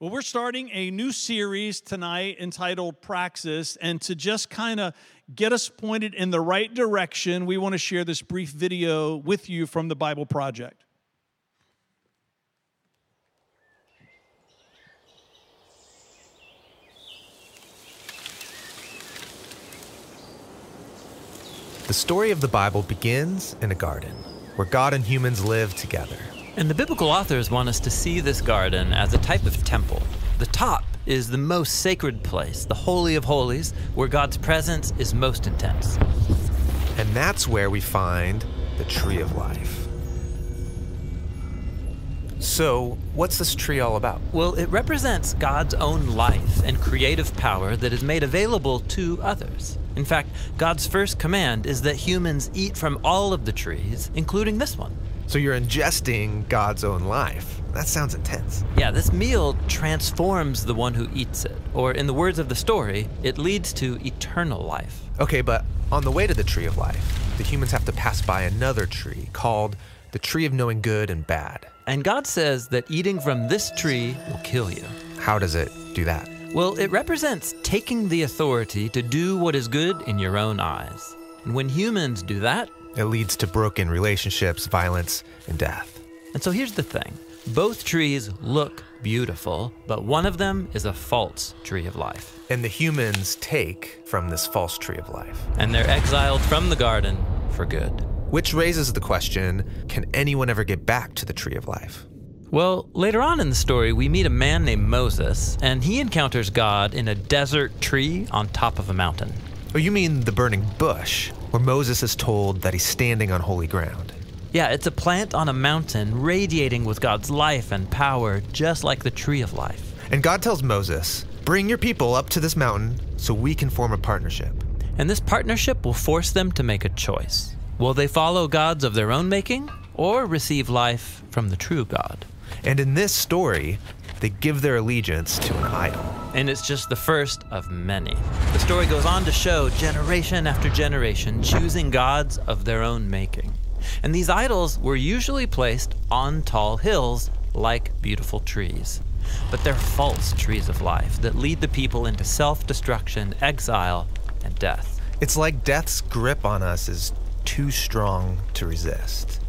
Well, we're starting a new series tonight entitled Praxis. And to just kind of get us pointed in the right direction, we want to share this brief video with you from the Bible Project. The story of the Bible begins in a garden where God and humans live together. And the biblical authors want us to see this garden as a type of temple. The top is the most sacred place, the Holy of Holies, where God's presence is most intense. And that's where we find the tree of life. So, what's this tree all about? Well, it represents God's own life and creative power that is made available to others. In fact, God's first command is that humans eat from all of the trees, including this one. So, you're ingesting God's own life. That sounds intense. Yeah, this meal transforms the one who eats it. Or, in the words of the story, it leads to eternal life. Okay, but on the way to the tree of life, the humans have to pass by another tree called the tree of knowing good and bad. And God says that eating from this tree will kill you. How does it do that? Well, it represents taking the authority to do what is good in your own eyes. And when humans do that, It leads to broken relationships, violence, and death. and so here's the thing both trees look beautiful, but one of them is a false tree of life. And the humans take from this false tree of life. And they're exiled from the garden for good. Which raises the question can anyone ever get back to the tree of life? Well, later on in the story, we meet a man named Moses, and he encounters God in a desert tree on top of a mountain. Oh, you mean the burning bush, where Moses is told that he's standing on holy ground. Yeah, it's a plant on a mountain radiating with God's life and power, just like the tree of life. And God tells Moses, Bring your people up to this mountain so we can form a partnership. And this partnership will force them to make a choice. Will they follow gods of their own making or receive life from the true God? And in this story, they give their allegiance to an idol. And it's just the first of many. The story goes on to show generation after generation choosing gods of their own making. And these idols were usually placed on tall hills like beautiful trees. But they're false trees of life that lead the people into self destruction, exile, and death. It's like death's grip on us is too strong to resist.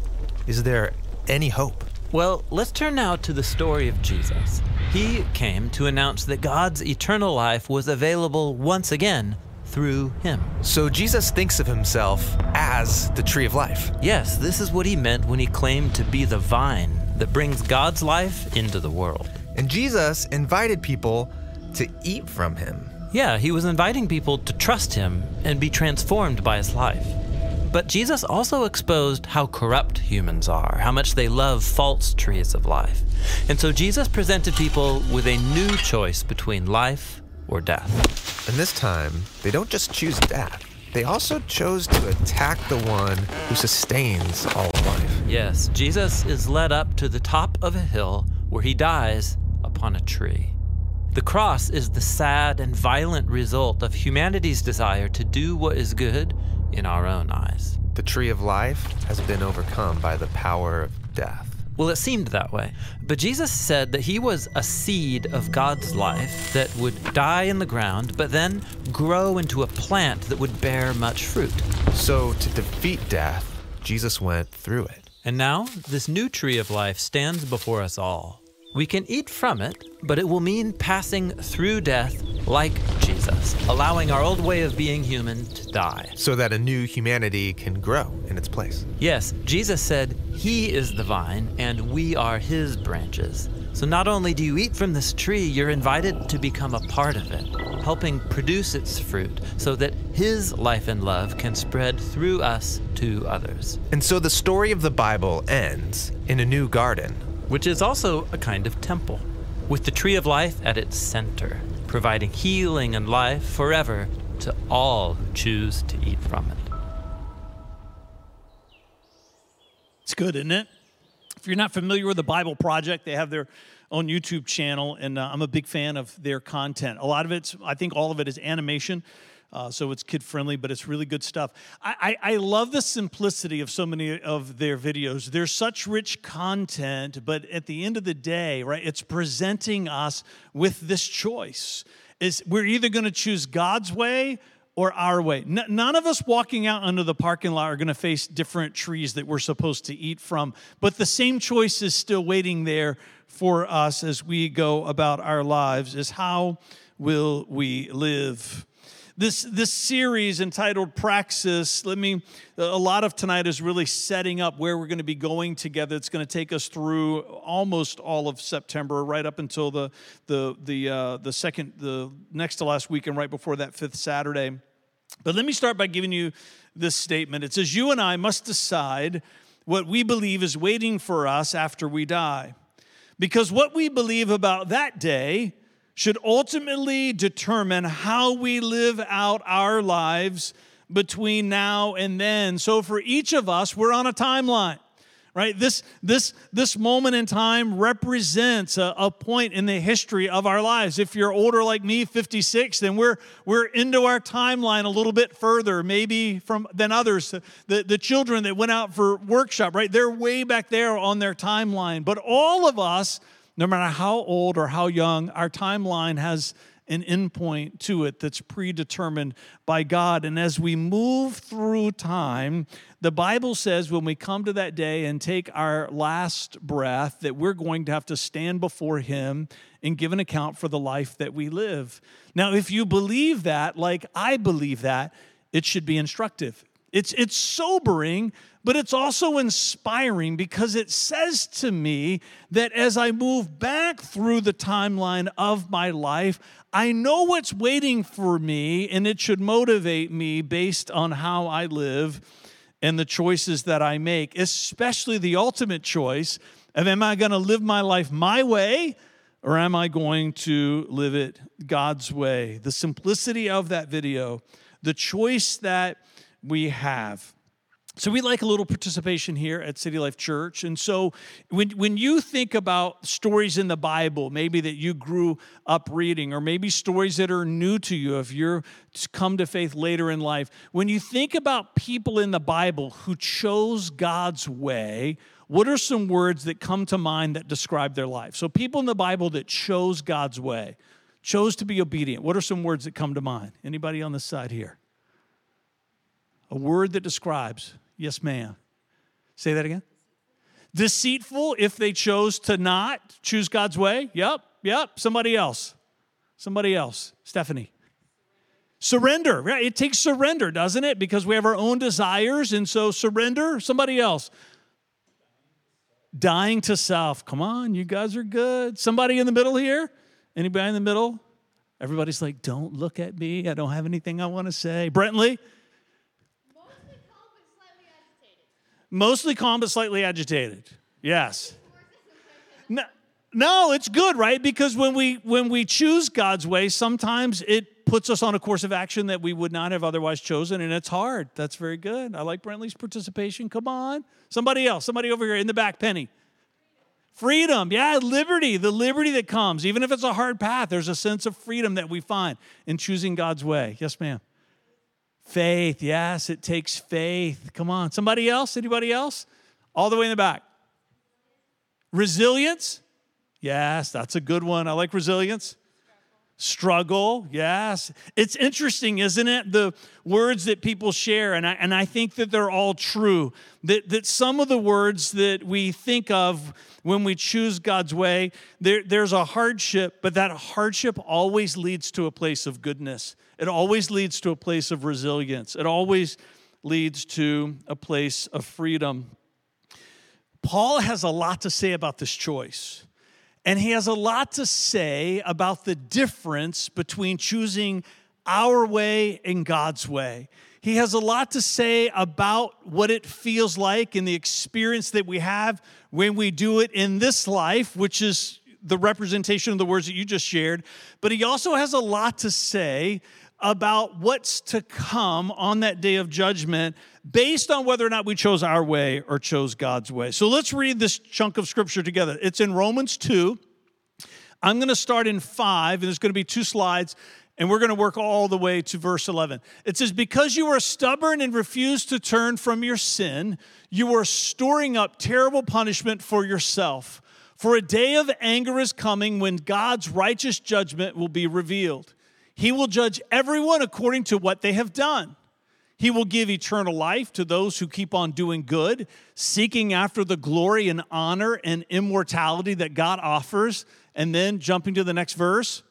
Is there any hope? Well, let's turn now to the story of Jesus. He came to announce that God's eternal life was available once again through him. So Jesus thinks of himself as the tree of life. Yes, this is what he meant when he claimed to be the vine that brings God's life into the world. And Jesus invited people to eat from him. Yeah, he was inviting people to trust him and be transformed by his life. But Jesus also exposed how corrupt humans are, how much they love false trees of life. And so Jesus presented people with a new choice between life or death. And this time, they don't just choose death, they also chose to attack the one who sustains all life. Yes, Jesus is led up to the top of a hill where he dies upon a tree. The cross is the sad and violent result of humanity's desire to do what is good in our own eyes. The tree of life has been overcome by the power of death. Well, it seemed that way. But Jesus said that he was a seed of God's life that would die in the ground, but then grow into a plant that would bear much fruit. So, to defeat death, Jesus went through it. And now, this new tree of life stands before us all. We can eat from it, but it will mean passing through death like Jesus, allowing our old way of being human to die. so that a new humanity can grow in its place. Yes, Jesus said, He is the vine, and we are His branches. So not only do you eat from this tree, you're invited to become a part of it, helping produce its fruit so that His life and love can spread through us to others, And so the story of the Bible ends in a new garden. Which is also a kind of temple, with the tree of life at its center, providing healing and life forever to all who choose to eat from it. It's good, isn't it? If you're not familiar with the Bible Project, they have their own YouTube channel, and uh, I'm a big fan of their content. A lot of it's, I think all of it is animation. Uh, so it's kid friendly, but it's really good stuff. I, I, I love the simplicity of so many of their videos. There's such rich content, but at the end of the day, right, it's presenting us with this choice. Is we're either going to choose God's way or our way. N- none of us walking out under the parking lot are going to face different trees that we're supposed to eat from, but the same choice is still waiting there for us as we go about our lives is how will we live? This, this series entitled Praxis, let me, a lot of tonight is really setting up where we're going to be going together. It's going to take us through almost all of September, right up until the, the, the, uh, the second, the next to last weekend, right before that fifth Saturday. But let me start by giving you this statement. It says, You and I must decide what we believe is waiting for us after we die. Because what we believe about that day should ultimately determine how we live out our lives between now and then. So for each of us, we're on a timeline right? This this this moment in time represents a, a, point in the history of our lives. If you're older like me 56 then we're we're into our timeline a little bit further maybe from than others. The, the children that went out for workshop right? They're way back there on their timeline. But all of us no matter how old or how young our timeline has an endpoint to it that's predetermined by God. And as we move through time, the Bible says when we come to that day and take our last breath, that we're going to have to stand before Him and give an account for the life that we live. Now, if you believe that, like I believe that, it should be instructive. It's, it's sobering, but it's also inspiring because it says to me that as I move back through the timeline of my life, I know what's waiting for me, and it should motivate me based on how I live and the choices that I make, especially the ultimate choice of am I going to live my life my way or am I going to live it God's way? The simplicity of that video, the choice that we have. So we like a little participation here at City Life Church. And so when, when you think about stories in the Bible, maybe that you grew up reading, or maybe stories that are new to you if you're come to faith later in life, when you think about people in the Bible who chose God's way, what are some words that come to mind that describe their life? So people in the Bible that chose God's way, chose to be obedient. What are some words that come to mind? Anybody on this side here? A word that describes Yes, ma'am. Say that again. Deceitful if they chose to not choose God's way. Yep, yep. Somebody else. Somebody else. Stephanie. Surrender. Right? It takes surrender, doesn't it? Because we have our own desires, and so surrender. Somebody else. Dying to self. Come on, you guys are good. Somebody in the middle here? Anybody in the middle? Everybody's like, don't look at me. I don't have anything I want to say. Brentley? Mostly calm but slightly agitated. Yes. No, it's good, right? Because when we when we choose God's way, sometimes it puts us on a course of action that we would not have otherwise chosen, and it's hard. That's very good. I like Brentley's participation. Come on. Somebody else, somebody over here in the back, Penny. Freedom, yeah, liberty, the liberty that comes. Even if it's a hard path, there's a sense of freedom that we find in choosing God's way. Yes, ma'am. Faith, yes, it takes faith. Come on. Somebody else? Anybody else? All the way in the back. Resilience? Yes, that's a good one. I like resilience. Struggle, yes. It's interesting, isn't it? The words that people share, and I, and I think that they're all true. That, that some of the words that we think of when we choose God's way, there, there's a hardship, but that hardship always leads to a place of goodness. It always leads to a place of resilience. It always leads to a place of freedom. Paul has a lot to say about this choice. And he has a lot to say about the difference between choosing our way and God's way. He has a lot to say about what it feels like and the experience that we have when we do it in this life, which is the representation of the words that you just shared. But he also has a lot to say about what's to come on that day of judgment based on whether or not we chose our way or chose God's way. So let's read this chunk of scripture together. It's in Romans 2. I'm going to start in 5, and there's going to be two slides. And we're going to work all the way to verse 11. It says, Because you are stubborn and refuse to turn from your sin, you are storing up terrible punishment for yourself. For a day of anger is coming when God's righteous judgment will be revealed. He will judge everyone according to what they have done. He will give eternal life to those who keep on doing good, seeking after the glory and honor and immortality that God offers. And then jumping to the next verse.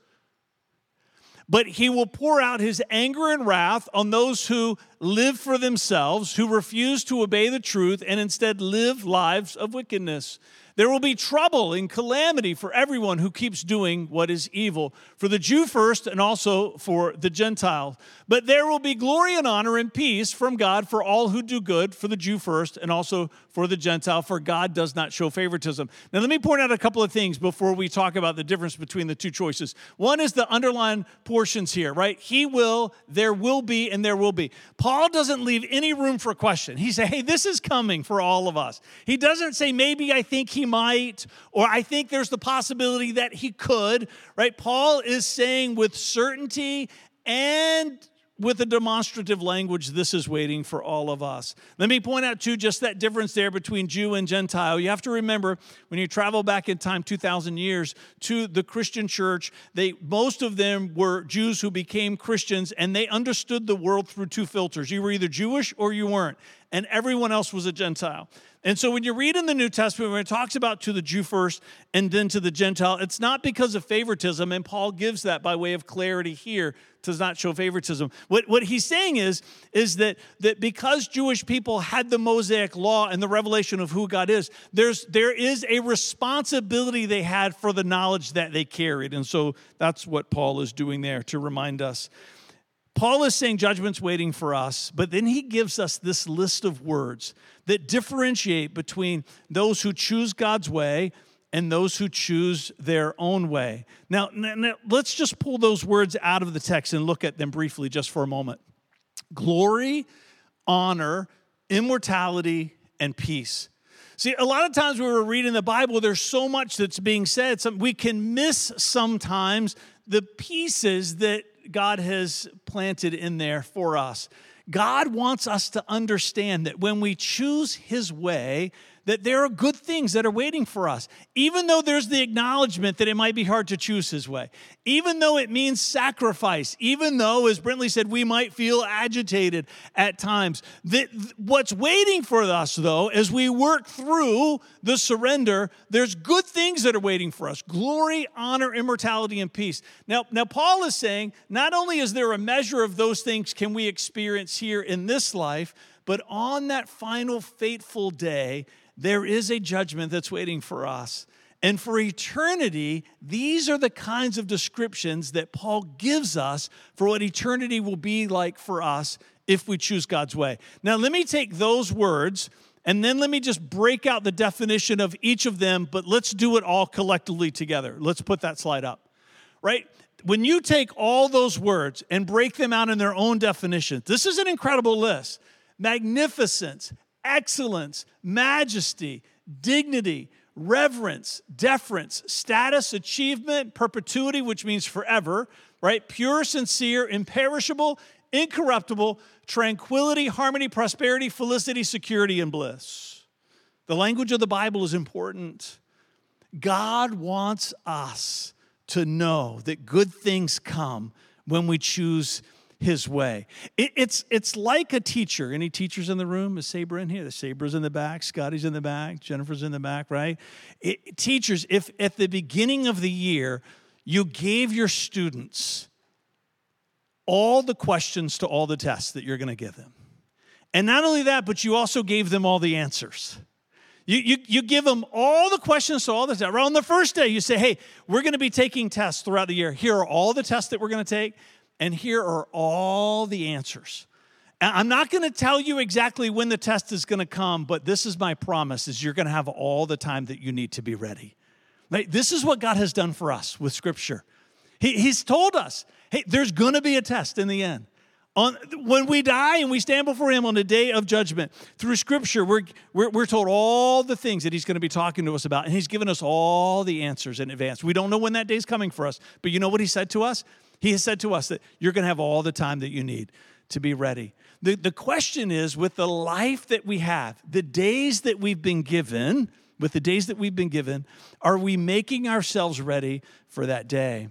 But he will pour out his anger and wrath on those who live for themselves, who refuse to obey the truth and instead live lives of wickedness. There will be trouble and calamity for everyone who keeps doing what is evil, for the Jew first and also for the Gentile. But there will be glory and honor and peace from God for all who do good, for the Jew first and also for the Gentile, for God does not show favoritism. Now, let me point out a couple of things before we talk about the difference between the two choices. One is the underlying portions here, right? He will, there will be, and there will be. Paul doesn't leave any room for question. He says, hey, this is coming for all of us. He doesn't say, maybe I think he might, or I think there's the possibility that he could, right? Paul is saying with certainty and with a demonstrative language, this is waiting for all of us. Let me point out, too, just that difference there between Jew and Gentile. You have to remember when you travel back in time 2,000 years to the Christian church, they, most of them were Jews who became Christians and they understood the world through two filters. You were either Jewish or you weren't, and everyone else was a Gentile. And so when you read in the New Testament, when it talks about to the Jew first and then to the Gentile, it's not because of favoritism, and Paul gives that by way of clarity here, does not show favoritism. What, what he's saying is, is that, that because Jewish people had the Mosaic law and the revelation of who God is, there's, there is a responsibility they had for the knowledge that they carried. And so that's what Paul is doing there to remind us. Paul is saying judgment's waiting for us, but then he gives us this list of words that differentiate between those who choose God's way and those who choose their own way. Now, now, let's just pull those words out of the text and look at them briefly just for a moment glory, honor, immortality, and peace. See, a lot of times when we're reading the Bible, there's so much that's being said. Some, we can miss sometimes the pieces that God has planted in there for us. God wants us to understand that when we choose His way, that there are good things that are waiting for us, even though there's the acknowledgement that it might be hard to choose His way, even though it means sacrifice, even though, as Brentley said, we might feel agitated at times. That what's waiting for us, though, as we work through the surrender, there's good things that are waiting for us glory, honor, immortality, and peace. Now, now Paul is saying not only is there a measure of those things can we experience here in this life, but on that final fateful day, there is a judgment that's waiting for us. And for eternity, these are the kinds of descriptions that Paul gives us for what eternity will be like for us if we choose God's way. Now, let me take those words and then let me just break out the definition of each of them, but let's do it all collectively together. Let's put that slide up. Right? When you take all those words and break them out in their own definitions, this is an incredible list magnificence, excellence, majesty, dignity, reverence, deference, status, achievement, perpetuity, which means forever, right? Pure, sincere, imperishable, incorruptible, tranquility, harmony, prosperity, felicity, security, and bliss. The language of the Bible is important. God wants us to know that good things come when we choose his way. It, it's, it's like a teacher. Any teachers in the room? Is Sabre in here? The Sabre's in the back, Scotty's in the back, Jennifer's in the back, right? It, teachers, if at the beginning of the year you gave your students all the questions to all the tests that you're going to give them, and not only that, but you also gave them all the answers. You, you, you give them all the questions to all the tests. Right on the first day, you say, hey, we're going to be taking tests throughout the year. Here are all the tests that we're going to take and here are all the answers. I'm not going to tell you exactly when the test is going to come, but this is my promise is you're going to have all the time that you need to be ready. This is what God has done for us with scripture. He, he's told us, hey, there's going to be a test in the end. On, when we die and we stand before him on the day of judgment, through scripture, we're, we're, we're told all the things that he's going to be talking to us about, and he's given us all the answers in advance. We don't know when that day's coming for us, but you know what he said to us? He has said to us that you're going to have all the time that you need to be ready. The, the question is with the life that we have, the days that we've been given, with the days that we've been given, are we making ourselves ready for that day?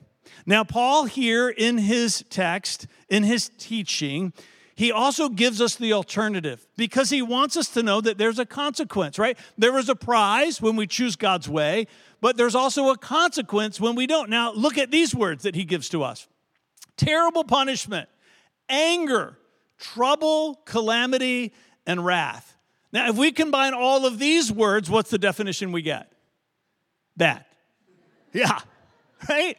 Now, Paul, here in his text, in his teaching, he also gives us the alternative because he wants us to know that there's a consequence, right? There is a prize when we choose God's way, but there's also a consequence when we don't. Now, look at these words that he gives to us terrible punishment, anger, trouble, calamity, and wrath. Now, if we combine all of these words, what's the definition we get? Bad. Yeah, right?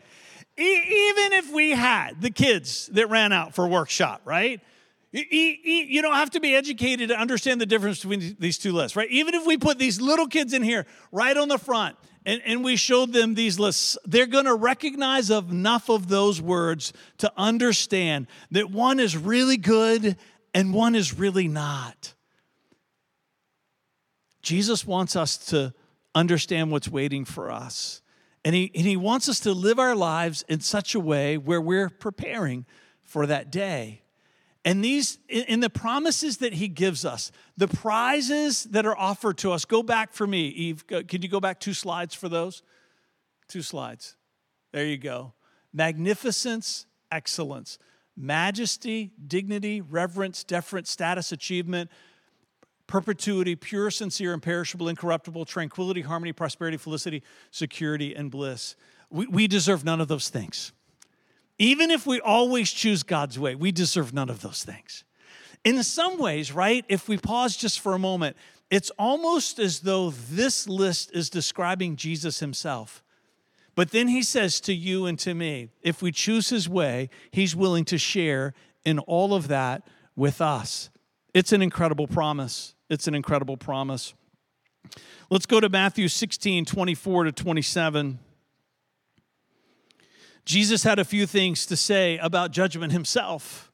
Even if we had the kids that ran out for workshop, right? You don't have to be educated to understand the difference between these two lists, right? Even if we put these little kids in here right on the front and, and we showed them these lists, they're going to recognize enough of those words to understand that one is really good and one is really not. Jesus wants us to understand what's waiting for us. And he, and he wants us to live our lives in such a way where we're preparing for that day. And these, in the promises that he gives us, the prizes that are offered to us, go back for me, Eve. Can you go back two slides for those? Two slides. There you go. Magnificence, excellence, majesty, dignity, reverence, deference, status, achievement, perpetuity, pure, sincere, imperishable, incorruptible, tranquility, harmony, prosperity, felicity, security, and bliss. We, we deserve none of those things. Even if we always choose God's way, we deserve none of those things. In some ways, right, if we pause just for a moment, it's almost as though this list is describing Jesus himself. But then he says to you and to me, if we choose his way, he's willing to share in all of that with us. It's an incredible promise. It's an incredible promise. Let's go to Matthew 16, 24 to 27. Jesus had a few things to say about judgment himself.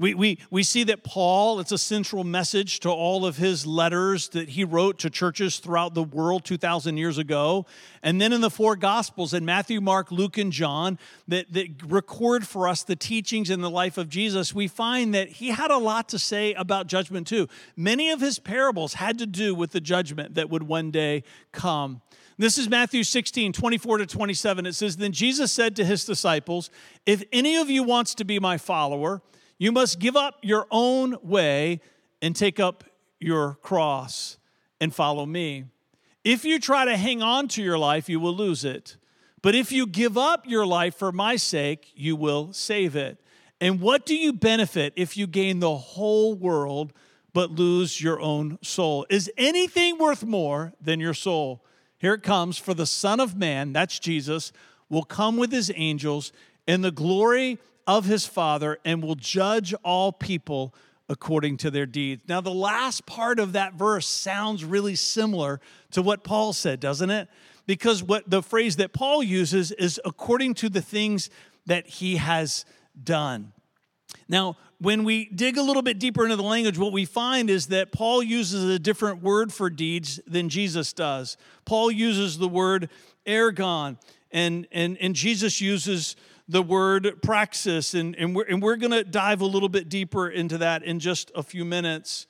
We, we, we see that Paul, it's a central message to all of his letters that he wrote to churches throughout the world 2,000 years ago. And then in the four Gospels, in Matthew, Mark, Luke, and John, that, that record for us the teachings in the life of Jesus, we find that he had a lot to say about judgment too. Many of his parables had to do with the judgment that would one day come. This is Matthew 16, 24 to 27. It says, Then Jesus said to his disciples, If any of you wants to be my follower, you must give up your own way and take up your cross and follow me. If you try to hang on to your life, you will lose it. But if you give up your life for my sake, you will save it. And what do you benefit if you gain the whole world but lose your own soul? Is anything worth more than your soul? Here it comes for the Son of Man, that's Jesus, will come with his angels in the glory of his Father and will judge all people according to their deeds. Now, the last part of that verse sounds really similar to what Paul said, doesn't it? Because what the phrase that Paul uses is according to the things that he has done. Now, when we dig a little bit deeper into the language, what we find is that Paul uses a different word for deeds than Jesus does. Paul uses the word ergon, and, and, and Jesus uses the word praxis, and, and we're, and we're going to dive a little bit deeper into that in just a few minutes.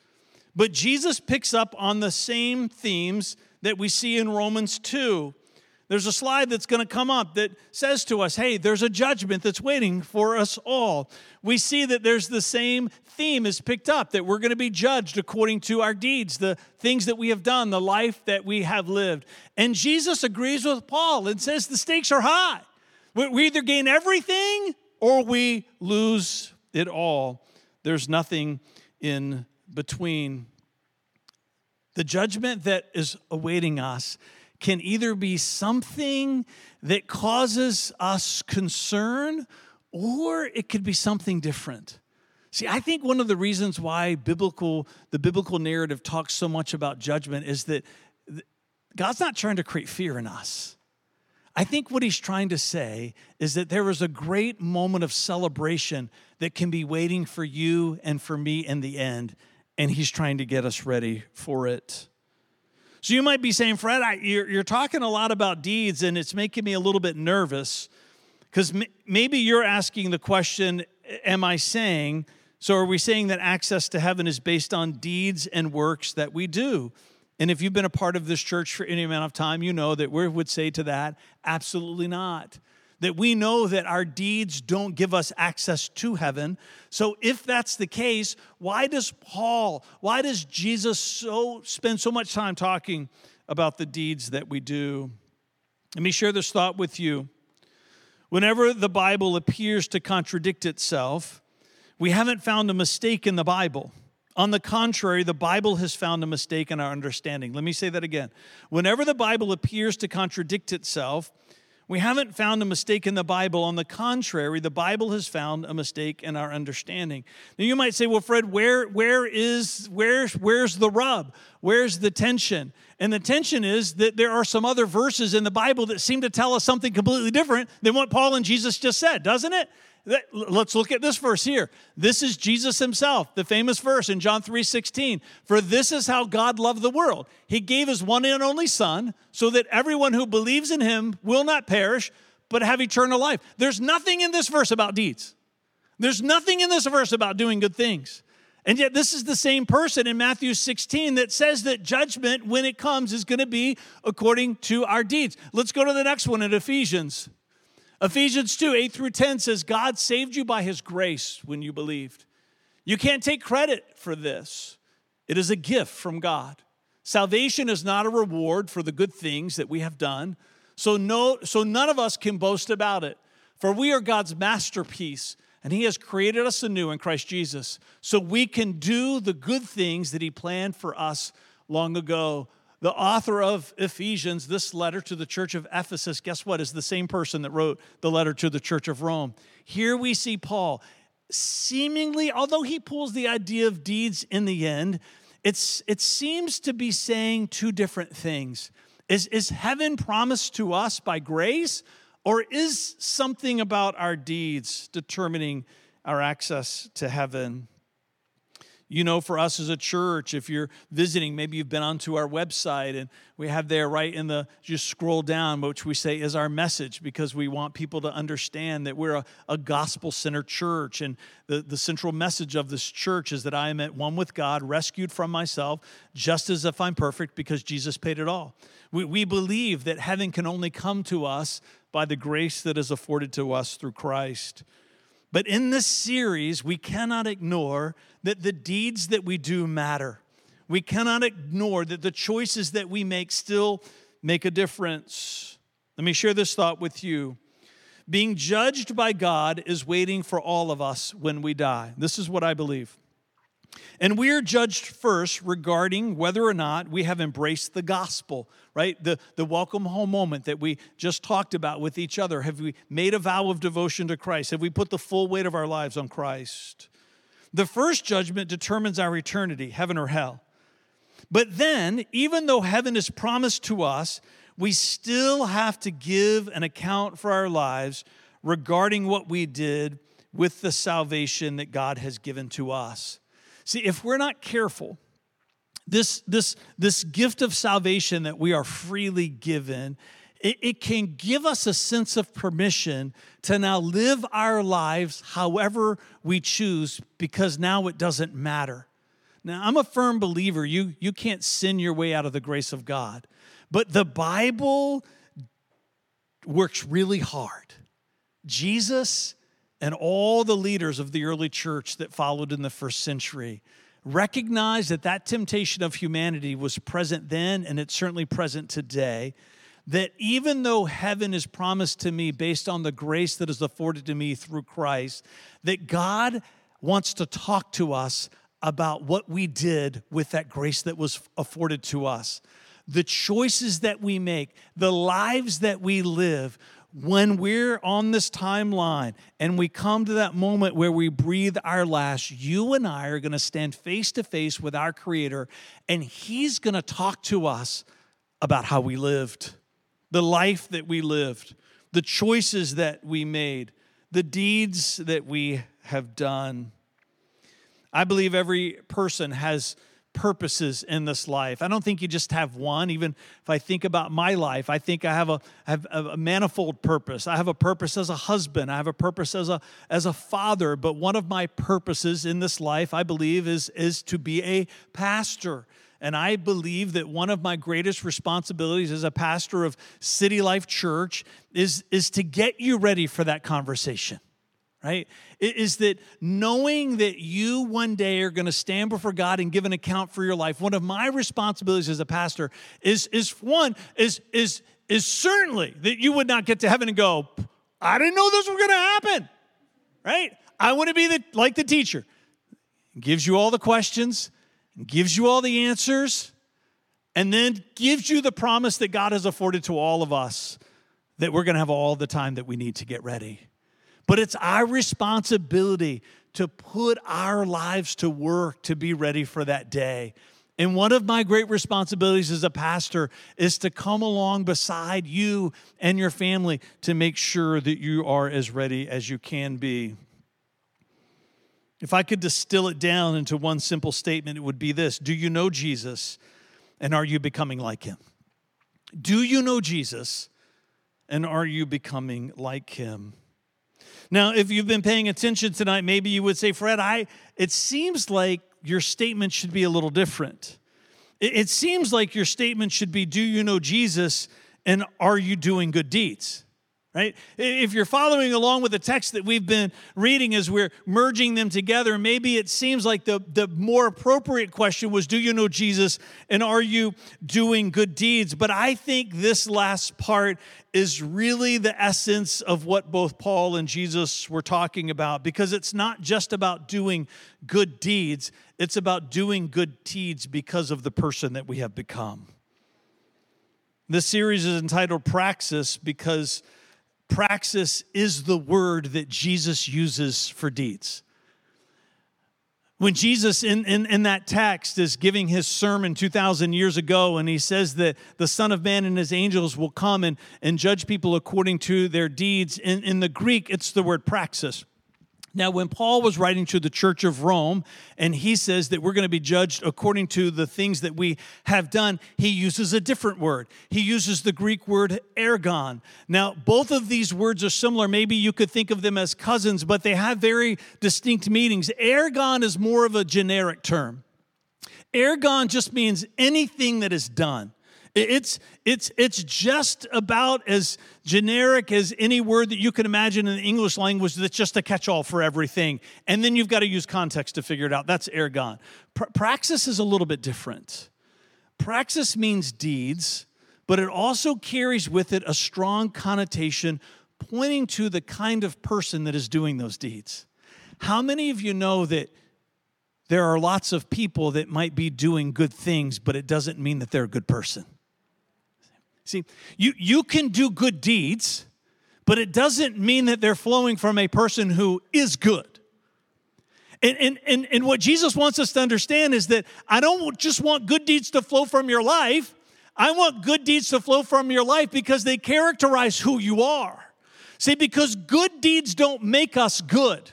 But Jesus picks up on the same themes that we see in Romans 2. There's a slide that's going to come up that says to us, hey, there's a judgment that's waiting for us all. We see that there's the same theme is picked up that we're going to be judged according to our deeds, the things that we have done, the life that we have lived. And Jesus agrees with Paul and says the stakes are high. We either gain everything or we lose it all. There's nothing in between. The judgment that is awaiting us can either be something that causes us concern or it could be something different. See, I think one of the reasons why biblical the biblical narrative talks so much about judgment is that God's not trying to create fear in us. I think what he's trying to say is that there is a great moment of celebration that can be waiting for you and for me in the end, and he's trying to get us ready for it. So you might be saying, Fred, I, you're, you're, talking a lot about deeds, and it's making me a little bit nervous because m- maybe you're asking the question, Am I saying, so are we saying that access to heaven is based on deeds and works that we do? And if you've been a part of this church for any amount of time, you know that we would say to that, absolutely not. That we know that our deeds don't give us access to heaven. So if that's the case, why does Paul, why does Jesus so spend so much time talking about the deeds that we do? Let me share this thought with you. Whenever the Bible appears to contradict itself, we haven't found a mistake in the Bible. On the contrary, the Bible has found a mistake in our understanding. Let me say that again. Whenever the Bible appears to contradict itself, we haven't found a mistake in the Bible. On the contrary, the Bible has found a mistake in our understanding. Now you might say, well, Fred, where, where is where's where's the rub? Where's the tension? And the tension is that there are some other verses in the Bible that seem to tell us something completely different than what Paul and Jesus just said, doesn't it? Let's look at this verse here. This is Jesus himself, the famous verse in John 3:16. For this is how God loved the world. He gave his one and only son so that everyone who believes in him will not perish but have eternal life. There's nothing in this verse about deeds. There's nothing in this verse about doing good things. And yet, this is the same person in Matthew 16 that says that judgment, when it comes, is going to be according to our deeds. Let's go to the next one in Ephesians. Ephesians 2 8 through 10 says, God saved you by his grace when you believed. You can't take credit for this, it is a gift from God. Salvation is not a reward for the good things that we have done. So, no, so none of us can boast about it. For we are God's masterpiece, and He has created us anew in Christ Jesus, so we can do the good things that He planned for us long ago the author of Ephesians, this letter to the church of Ephesus, guess what, is the same person that wrote the letter to the church of Rome. Here we see Paul seemingly, although he pulls the idea of deeds in the end, it's, it seems to be saying two different things. Is, is heaven promised to us by grace, or is something about our deeds determining our access to heaven? You know, for us as a church, if you're visiting, maybe you've been onto our website and we have there right in the, just scroll down, which we say is our message because we want people to understand that we're a, a gospel centered church. And the, the central message of this church is that I am at one with God, rescued from myself, just as if I'm perfect because Jesus paid it all. We, we believe that heaven can only come to us by the grace that is afforded to us through Christ. But in this series, we cannot ignore that the deeds that we do matter. We cannot ignore that the choices that we make still make a difference. Let me share this thought with you. Being judged by God is waiting for all of us when we die. This is what I believe. And we are judged first regarding whether or not we have embraced the gospel, right? The, the welcome home moment that we just talked about with each other. Have we made a vow of devotion to Christ? Have we put the full weight of our lives on Christ? The first judgment determines our eternity, heaven or hell. But then, even though heaven is promised to us, we still have to give an account for our lives regarding what we did with the salvation that God has given to us. See, if we're not careful, this, this, this gift of salvation that we are freely given, it, it can give us a sense of permission to now live our lives however we choose because now it doesn't matter. Now, I'm a firm believer you, you can't sin your way out of the grace of God, but the Bible works really hard. Jesus and all the leaders of the early church that followed in the first century recognized that that temptation of humanity was present then and it's certainly present today that even though heaven is promised to me based on the grace that is afforded to me through Christ that God wants to talk to us about what we did with that grace that was afforded to us the choices that we make the lives that we live when we're on this timeline and we come to that moment where we breathe our last, you and I are going to stand face to face with our Creator, and He's going to talk to us about how we lived. The life that we lived, the choices that we made, the deeds that we have done. I believe every person has purposes in this life. I don't think you just have one. Even if I think about my life, I think I have a, have a manifold purpose. I have a purpose as a husband. I have a purpose as a as a father. But one of my purposes in this life, I believe, is is to be a pastor. And I believe that one of my greatest responsibilities as a pastor of City Life Church is, is to get you ready for that conversation right? Is that knowing that you one day are going to stand before God and give an account for your life. One of my responsibilities as a pastor is is one is is is certainly that you would not get to heaven and go, I didn't know this was going to happen, right? I want to be the like the teacher, gives you all the questions, gives you all the answers, and then gives you the promise that God has afforded to all of us that we're going to have all the time that we need to get ready. But it's our responsibility to put our lives to work to be ready for that day. And one of my great responsibilities as a pastor is to come along beside you and your family to make sure that you are as ready as you can be. If I could distill it down into one simple statement, it would be this Do you know Jesus and are you becoming like him? Do you know Jesus and are you becoming like him? Now, if you've been paying attention tonight, maybe you would say, Fred, I it seems like your statement should be a little different. It, it seems like your statement should be, Do you know Jesus and are you doing good deeds? Right? If you're following along with the text that we've been reading as we're merging them together, maybe it seems like the, the more appropriate question was Do you know Jesus and are you doing good deeds? But I think this last part is really the essence of what both Paul and Jesus were talking about because it's not just about doing good deeds, it's about doing good deeds because of the person that we have become. This series is entitled Praxis because Praxis is the word that Jesus uses for deeds. When Jesus, in, in, in, that text, is giving his sermon 2,000 years ago, and he says that the Son of Man and his angels will come and, and judge people according to their deeds, in, in the Greek, it's the word praxis. Now, when Paul was writing to the church of Rome, and he says that we're going to be judged according to the things that we have done, he uses a different word. He uses the Greek word ergon. Now, both of these words are similar. Maybe you could think of them as cousins, but they have very distinct meanings. Ergon is more of a generic term. Ergon just means anything that is done. It's, it's, it's just about as generic as any word that you can imagine in the English language that's just a catch all for everything. And then you've got to use context to figure it out. That's ergon. praxis is a little bit different. Praxis means deeds, but it also carries with it a strong connotation pointing to the kind of person that is doing those deeds. How many of you know that there are lots of people that might be doing good things, but it doesn't mean that they're a good person? See, you, you can do good deeds, but it doesn't mean that they're flowing from a person who is good. And, and, and, and what Jesus wants us to understand is that I don't just want good deeds to flow from your life. I want good deeds to flow from your life because they characterize who you are. See, because good deeds don't make us good.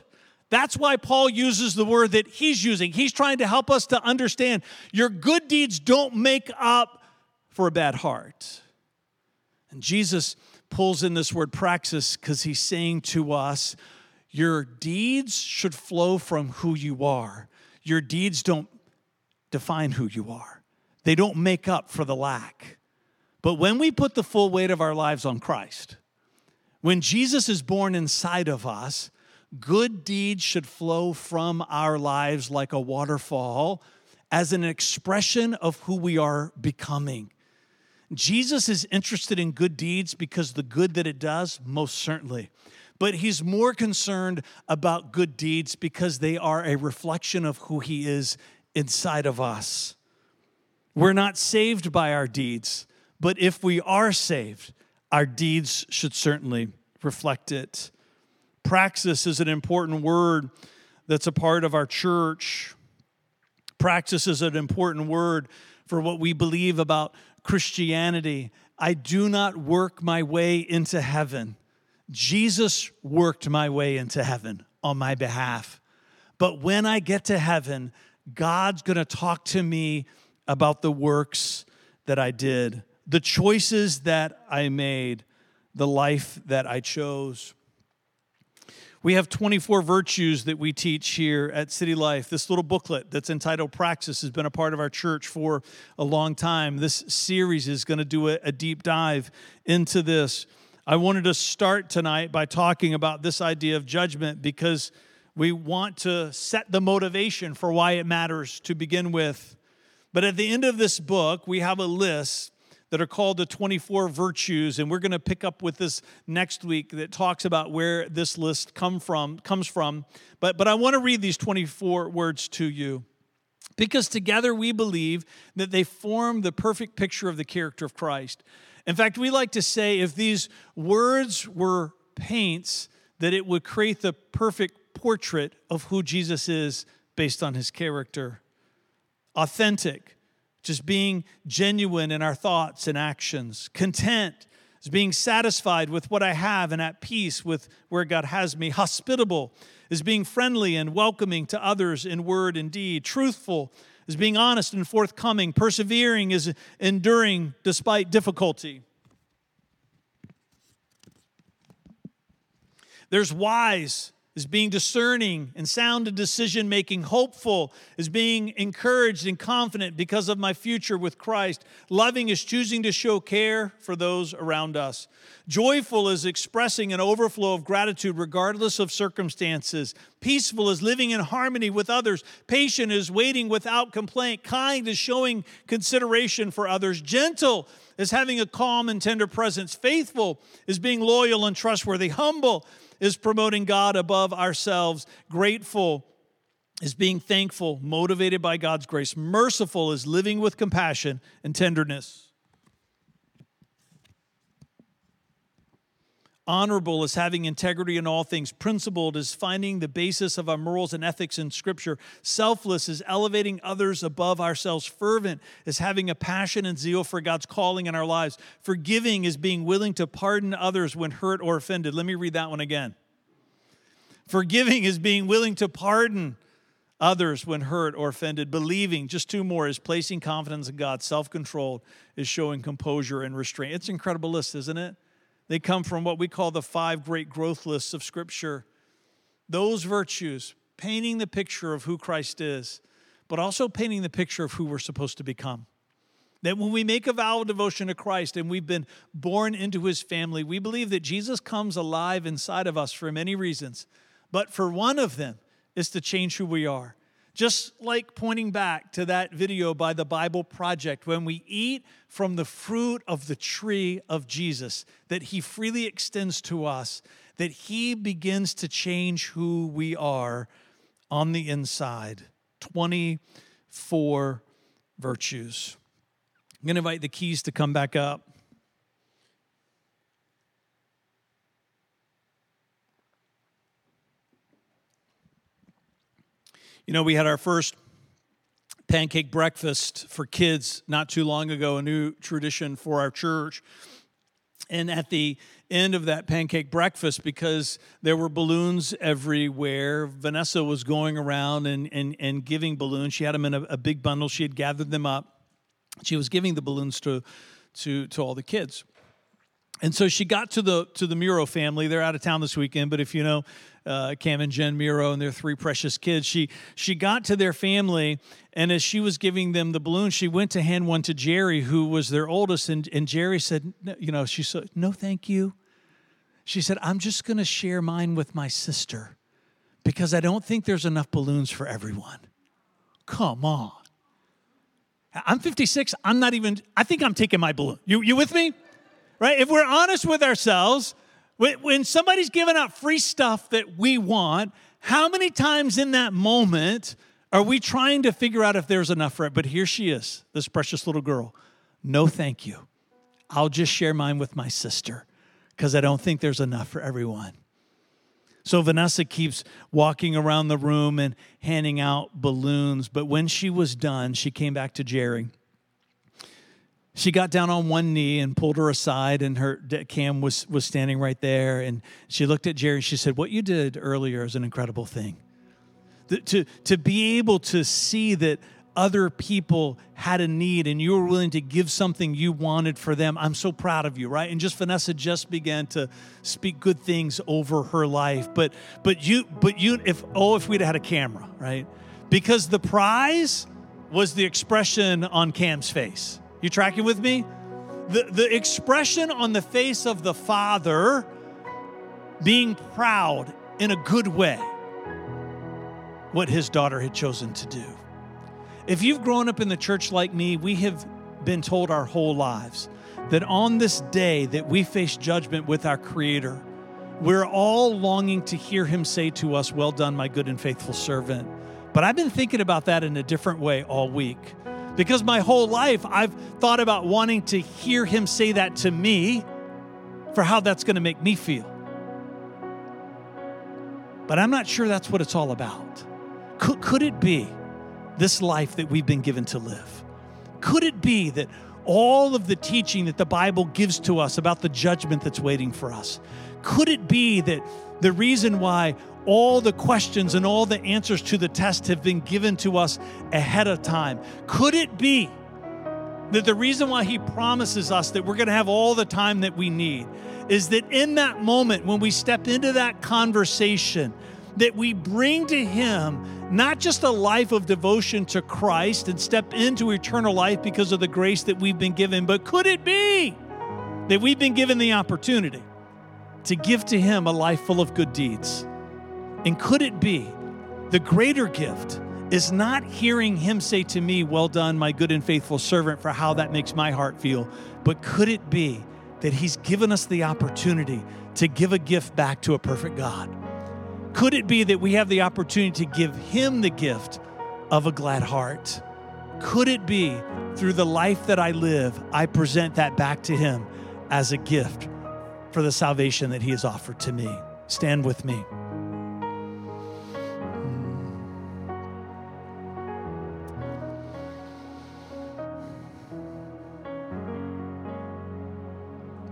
That's why Paul uses the word that he's using. He's trying to help us to understand your good deeds don't make up for a bad heart. And Jesus pulls in this word praxis because he's saying to us, Your deeds should flow from who you are. Your deeds don't define who you are, they don't make up for the lack. But when we put the full weight of our lives on Christ, when Jesus is born inside of us, good deeds should flow from our lives like a waterfall as an expression of who we are becoming. Jesus is interested in good deeds because the good that it does, most certainly. But he's more concerned about good deeds because they are a reflection of who he is inside of us. We're not saved by our deeds, but if we are saved, our deeds should certainly reflect it. Praxis is an important word that's a part of our church. Praxis is an important word for what we believe about Christianity I do not work my way into heaven. Jesus worked my way into heaven on my behalf. But when I get to heaven, God's going to talk to me about the works that I did, the choices that I made, the life that I chose. We have 24 virtues that we teach here at City Life. This little booklet that's entitled Praxis has been a part of our church for a long time. This series is going to do a, a deep dive into this. I wanted to start tonight by talking about this idea of judgment because we want to set the motivation for why it matters to begin with. But at the end of this book, we have a list that are called the 24 virtues and we're going to pick up with this next week that talks about where this list come from comes from but but I want to read these 24 words to you because together we believe that they form the perfect picture of the character of Christ. In fact, we like to say if these words were paints that it would create the perfect portrait of who Jesus is based on his character. Authentic, just being genuine in our thoughts and actions. Content is being satisfied with what I have and at peace with where God has me. Hospitable is being friendly and welcoming to others in word and deed. Truthful is being honest and forthcoming. Persevering is enduring despite difficulty. There's wise is being discerning and sound in decision making, hopeful is being encouraged and confident because of my future with Christ. Loving is choosing to show care for those around us. Joyful is expressing an overflow of gratitude regardless of circumstances. Peaceful is living in harmony with others. Patient is waiting without complaint. Kind is showing consideration for others. Gentle is having a calm and tender presence. Faithful is being loyal and trustworthy. Humble is promoting God above ourselves. Grateful is being thankful, motivated by God's grace. Merciful is living with compassion and tenderness. Honorable is having integrity in all things. Principled is finding the basis of our morals and ethics in Scripture. Selfless is elevating others above ourselves. Fervent is having a passion and zeal for God's calling in our lives. Forgiving is being willing to pardon others when hurt or offended. Let me read that one again. Forgiving is being willing to pardon others when hurt or offended. Believing, just two more, is placing confidence in God. Self controlled is showing composure and restraint. It's an incredible list, isn't it? They come from what we call the five great growth lists of Scripture. Those virtues, painting the picture of who Christ is, but also painting the picture of who we're supposed to become. That when we make a vow of devotion to Christ and we've been born into his family, we believe that Jesus comes alive inside of us for many reasons. But for one of them is to change who we are. Just like pointing back to that video by the Bible Project, when we eat from the fruit of the tree of Jesus that He freely extends to us, that He begins to change who we are on the inside. 24 virtues. I'm going to invite the keys to come back up. You know, we had our first pancake breakfast for kids not too long ago, a new tradition for our church. And at the end of that pancake breakfast, because there were balloons everywhere, Vanessa was going around and, and, and giving balloons. She had them in a, a big bundle, she had gathered them up. She was giving the balloons to, to, to all the kids. And so she got to the to the Muro family. They're out of town this weekend, but if you know uh, Cam and Jen Muro and their three precious kids, she she got to their family, and as she was giving them the balloon, she went to hand one to Jerry, who was their oldest, and and Jerry said, you know, she said, no, thank you. She said, I'm just going to share mine with my sister because I don't think there's enough balloons for everyone. Come on. I'm 56. I'm not even. I think I'm taking my balloon. You you with me? right? If we're honest with ourselves, when somebody's giving out free stuff that we want, how many times in that moment are we trying to figure out if there's enough for it? But here she is, this precious little girl. No, thank you. I'll just share mine with my sister because I don't think there's enough for everyone. So Vanessa keeps walking around the room and handing out balloons. But when she was done, she came back to Jerry she got down on one knee and pulled her aside and her cam was was standing right there and she looked at jerry and she said what you did earlier is an incredible thing. The, to to be able to see that other people had a need and you were willing to give something you wanted for them i'm so proud of you right? And just vanessa just began to speak good things over her life but but you but you if oh if we'd had a camera right? Because the prize was the expression on cam's face you tracking with me? The, the expression on the face of the father being proud in a good way what his daughter had chosen to do. If you've grown up in the church like me, we have been told our whole lives that on this day that we face judgment with our creator, we're all longing to hear him say to us, Well done, my good and faithful servant. But I've been thinking about that in a different way all week. Because my whole life I've thought about wanting to hear him say that to me for how that's going to make me feel. But I'm not sure that's what it's all about. Could, could it be this life that we've been given to live? Could it be that all of the teaching that the Bible gives to us about the judgment that's waiting for us? Could it be that the reason why all the questions and all the answers to the test have been given to us ahead of time. Could it be that the reason why He promises us that we're going to have all the time that we need is that in that moment when we step into that conversation, that we bring to Him not just a life of devotion to Christ and step into eternal life because of the grace that we've been given, but could it be that we've been given the opportunity to give to Him a life full of good deeds? And could it be the greater gift is not hearing him say to me, Well done, my good and faithful servant, for how that makes my heart feel, but could it be that he's given us the opportunity to give a gift back to a perfect God? Could it be that we have the opportunity to give him the gift of a glad heart? Could it be through the life that I live, I present that back to him as a gift for the salvation that he has offered to me? Stand with me.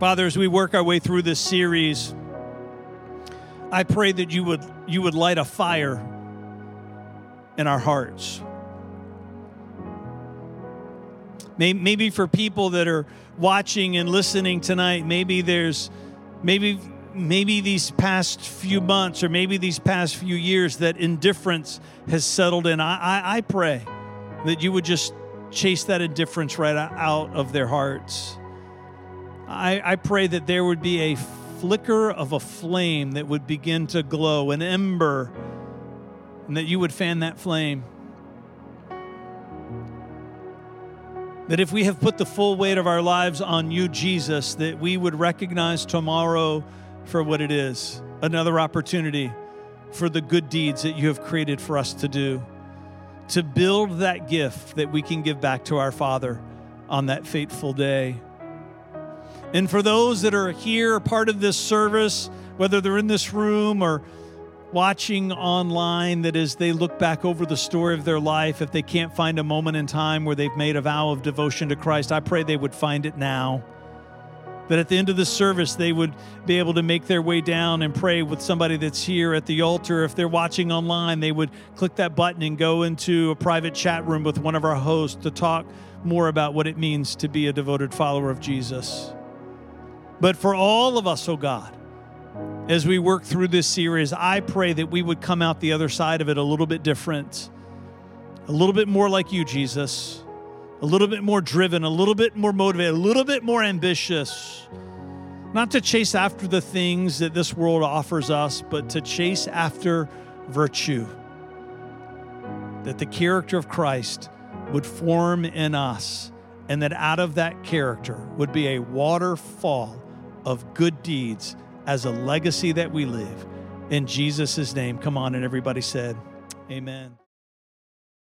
Father, as we work our way through this series, I pray that you would you would light a fire in our hearts. Maybe for people that are watching and listening tonight, maybe there's maybe maybe these past few months or maybe these past few years that indifference has settled in. I, I, I pray that you would just chase that indifference right out of their hearts. I, I pray that there would be a flicker of a flame that would begin to glow, an ember, and that you would fan that flame. That if we have put the full weight of our lives on you, Jesus, that we would recognize tomorrow for what it is another opportunity for the good deeds that you have created for us to do, to build that gift that we can give back to our Father on that fateful day. And for those that are here, part of this service, whether they're in this room or watching online, that as they look back over the story of their life, if they can't find a moment in time where they've made a vow of devotion to Christ, I pray they would find it now. That at the end of the service, they would be able to make their way down and pray with somebody that's here at the altar. If they're watching online, they would click that button and go into a private chat room with one of our hosts to talk more about what it means to be a devoted follower of Jesus. But for all of us, oh God, as we work through this series, I pray that we would come out the other side of it a little bit different, a little bit more like you, Jesus, a little bit more driven, a little bit more motivated, a little bit more ambitious. Not to chase after the things that this world offers us, but to chase after virtue. That the character of Christ would form in us, and that out of that character would be a waterfall of good deeds as a legacy that we live. In Jesus' name, come on. And everybody said, Amen.